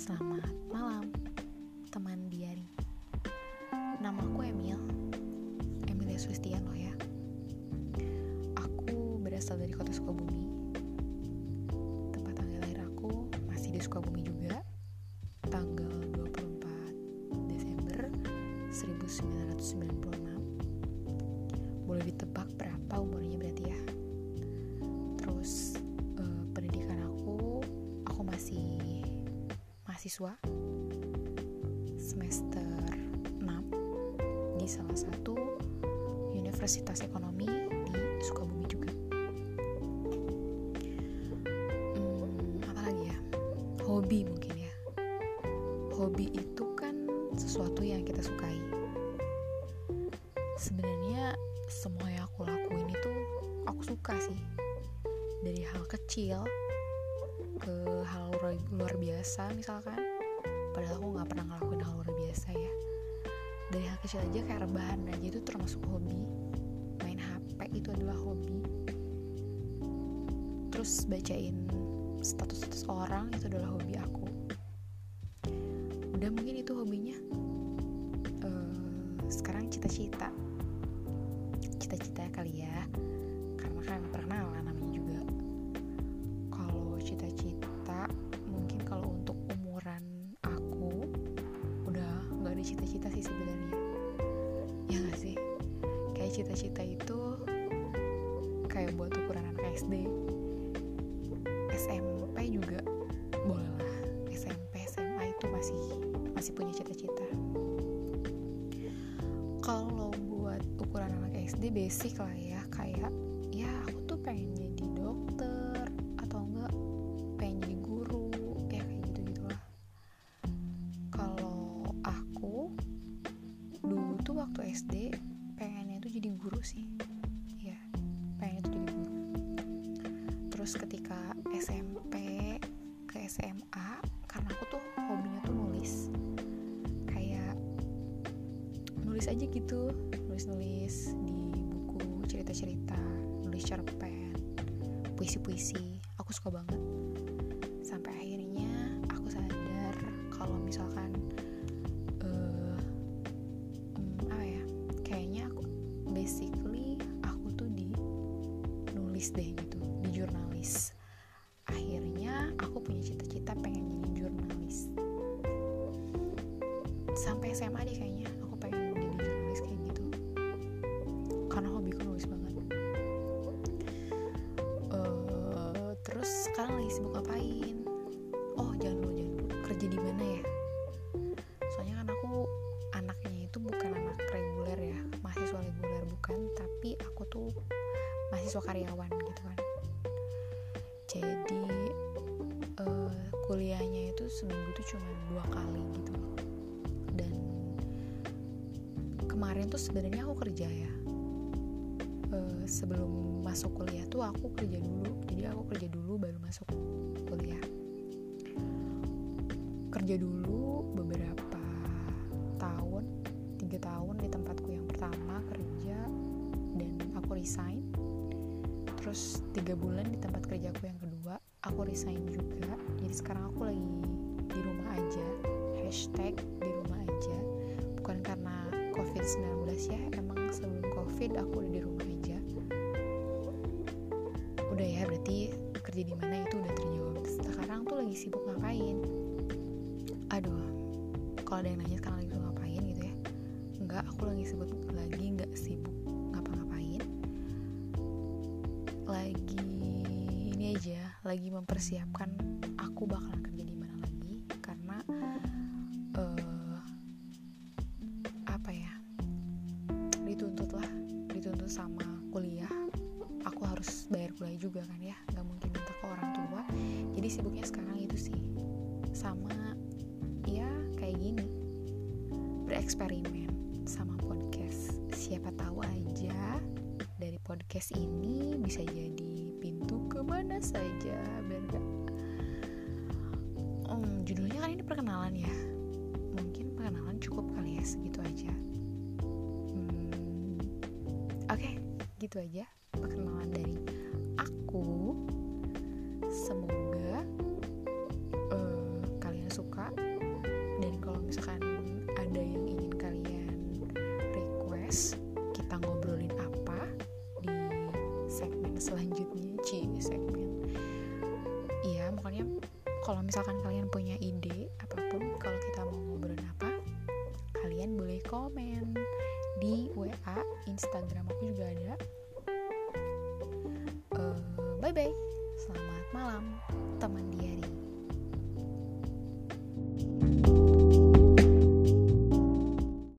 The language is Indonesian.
Selamat malam, teman diari. Nama aku Emil, Emilia Sustiano ya. Aku berasal dari kota Sukabumi. Tempat tanggal lahir aku masih di Sukabumi juga. Tanggal 24 Desember 1996. Boleh ditebak berapa umurnya berarti ya? Mahasiswa semester 6 di salah satu universitas ekonomi di Sukabumi juga. Hmm, apa lagi ya? Hobi mungkin ya. Hobi itu kan sesuatu yang kita sukai. Sebenarnya semua yang aku lakuin itu aku suka sih. Dari hal kecil ke hal luar, biasa misalkan. Padahal aku nggak pernah ngelakuin hal luar biasa ya. Dari hal kecil aja kayak rebahan aja itu termasuk hobi. Main HP itu adalah hobi. Terus bacain status-status orang itu adalah hobi aku. Udah mungkin itu hobinya. Eh, sekarang cita-cita. Cita-cita kali ya. Karena kan perkenalan namanya cita-cita itu kayak buat ukuran anak SD SMP juga boleh lah. SMP SMA itu masih masih punya cita-cita. Kalau buat ukuran anak SD basic lah ya. Kayak ya aku tuh pengen jadi dokter atau enggak pengen jadi guru sih. Ya pengen jadi guru. Terus ketika SMP ke SMA karena aku tuh hobinya tuh nulis. Kayak nulis aja gitu nulis-nulis di buku cerita-cerita nulis cerpen puisi-puisi. Aku suka banget. Sampai akhirnya aku sadar kalau misalkan deh gitu di jurnalis. Akhirnya aku punya cita-cita pengen jadi jurnalis. Sampai SMA deh kayaknya aku pengen jadi jurnalis kayak gitu. Karena hobiku nulis banget. Eh, terus sekarang lagi sibuk ngapain? Oh jangan dulu jangan dulu kerja di mana ya? Soalnya kan aku anaknya itu bukan anak reguler ya mahasiswa reguler bukan. Tapi aku tuh mahasiswa karyawan kuliahnya itu seminggu tuh cuma dua kali gitu. Dan kemarin tuh sebenarnya aku kerja ya. Eh, sebelum masuk kuliah tuh aku kerja dulu. Jadi aku kerja dulu baru masuk kuliah. Kerja dulu beberapa tahun tiga tahun di tempatku yang pertama kerja dan aku resign. Terus tiga bulan di tempat kerjaku yang kedua aku resign juga. Jadi sekarang aku lagi di rumah aja. Hashtag di rumah aja. Bukan karena covid 19 ya emang sebelum covid aku udah di rumah aja. Udah ya berarti kerja di mana itu udah terjawab. Sekarang tuh lagi sibuk ngapain? Aduh kalau ada yang nanya sekarang lagi ngapain gitu ya? Enggak aku lagi sibuk lagi nggak sibuk ngapa-ngapain. Lagi ini aja lagi mempersiapkan aku bakalan kerja di mana lagi karena eh, apa ya dituntut lah dituntut sama kuliah. Aku harus bayar kuliah juga kan ya nggak mungkin minta ke orang tua. Jadi sibuknya sekarang itu sih sama ya kayak gini. Bereksperimen sama podcast. Siapa tahu aja dari podcast ini bisa jadi mana saja biar gak hmm, judulnya kan ini perkenalan ya. Mungkin perkenalan cukup kali ya segitu aja. Hmm, oke okay, gitu aja perkenalan dari aku. Semoga uh, kalian suka. Dan kalau misalkan ada yang ingin kalian request kita ngobrolin apa di segmen selanjutnya. Kalau misalkan kalian punya ide apa pun kalau kita mau ngobrolin apa kalian boleh komen di WA Instagram aku juga ada. Uh, bye bye selamat malam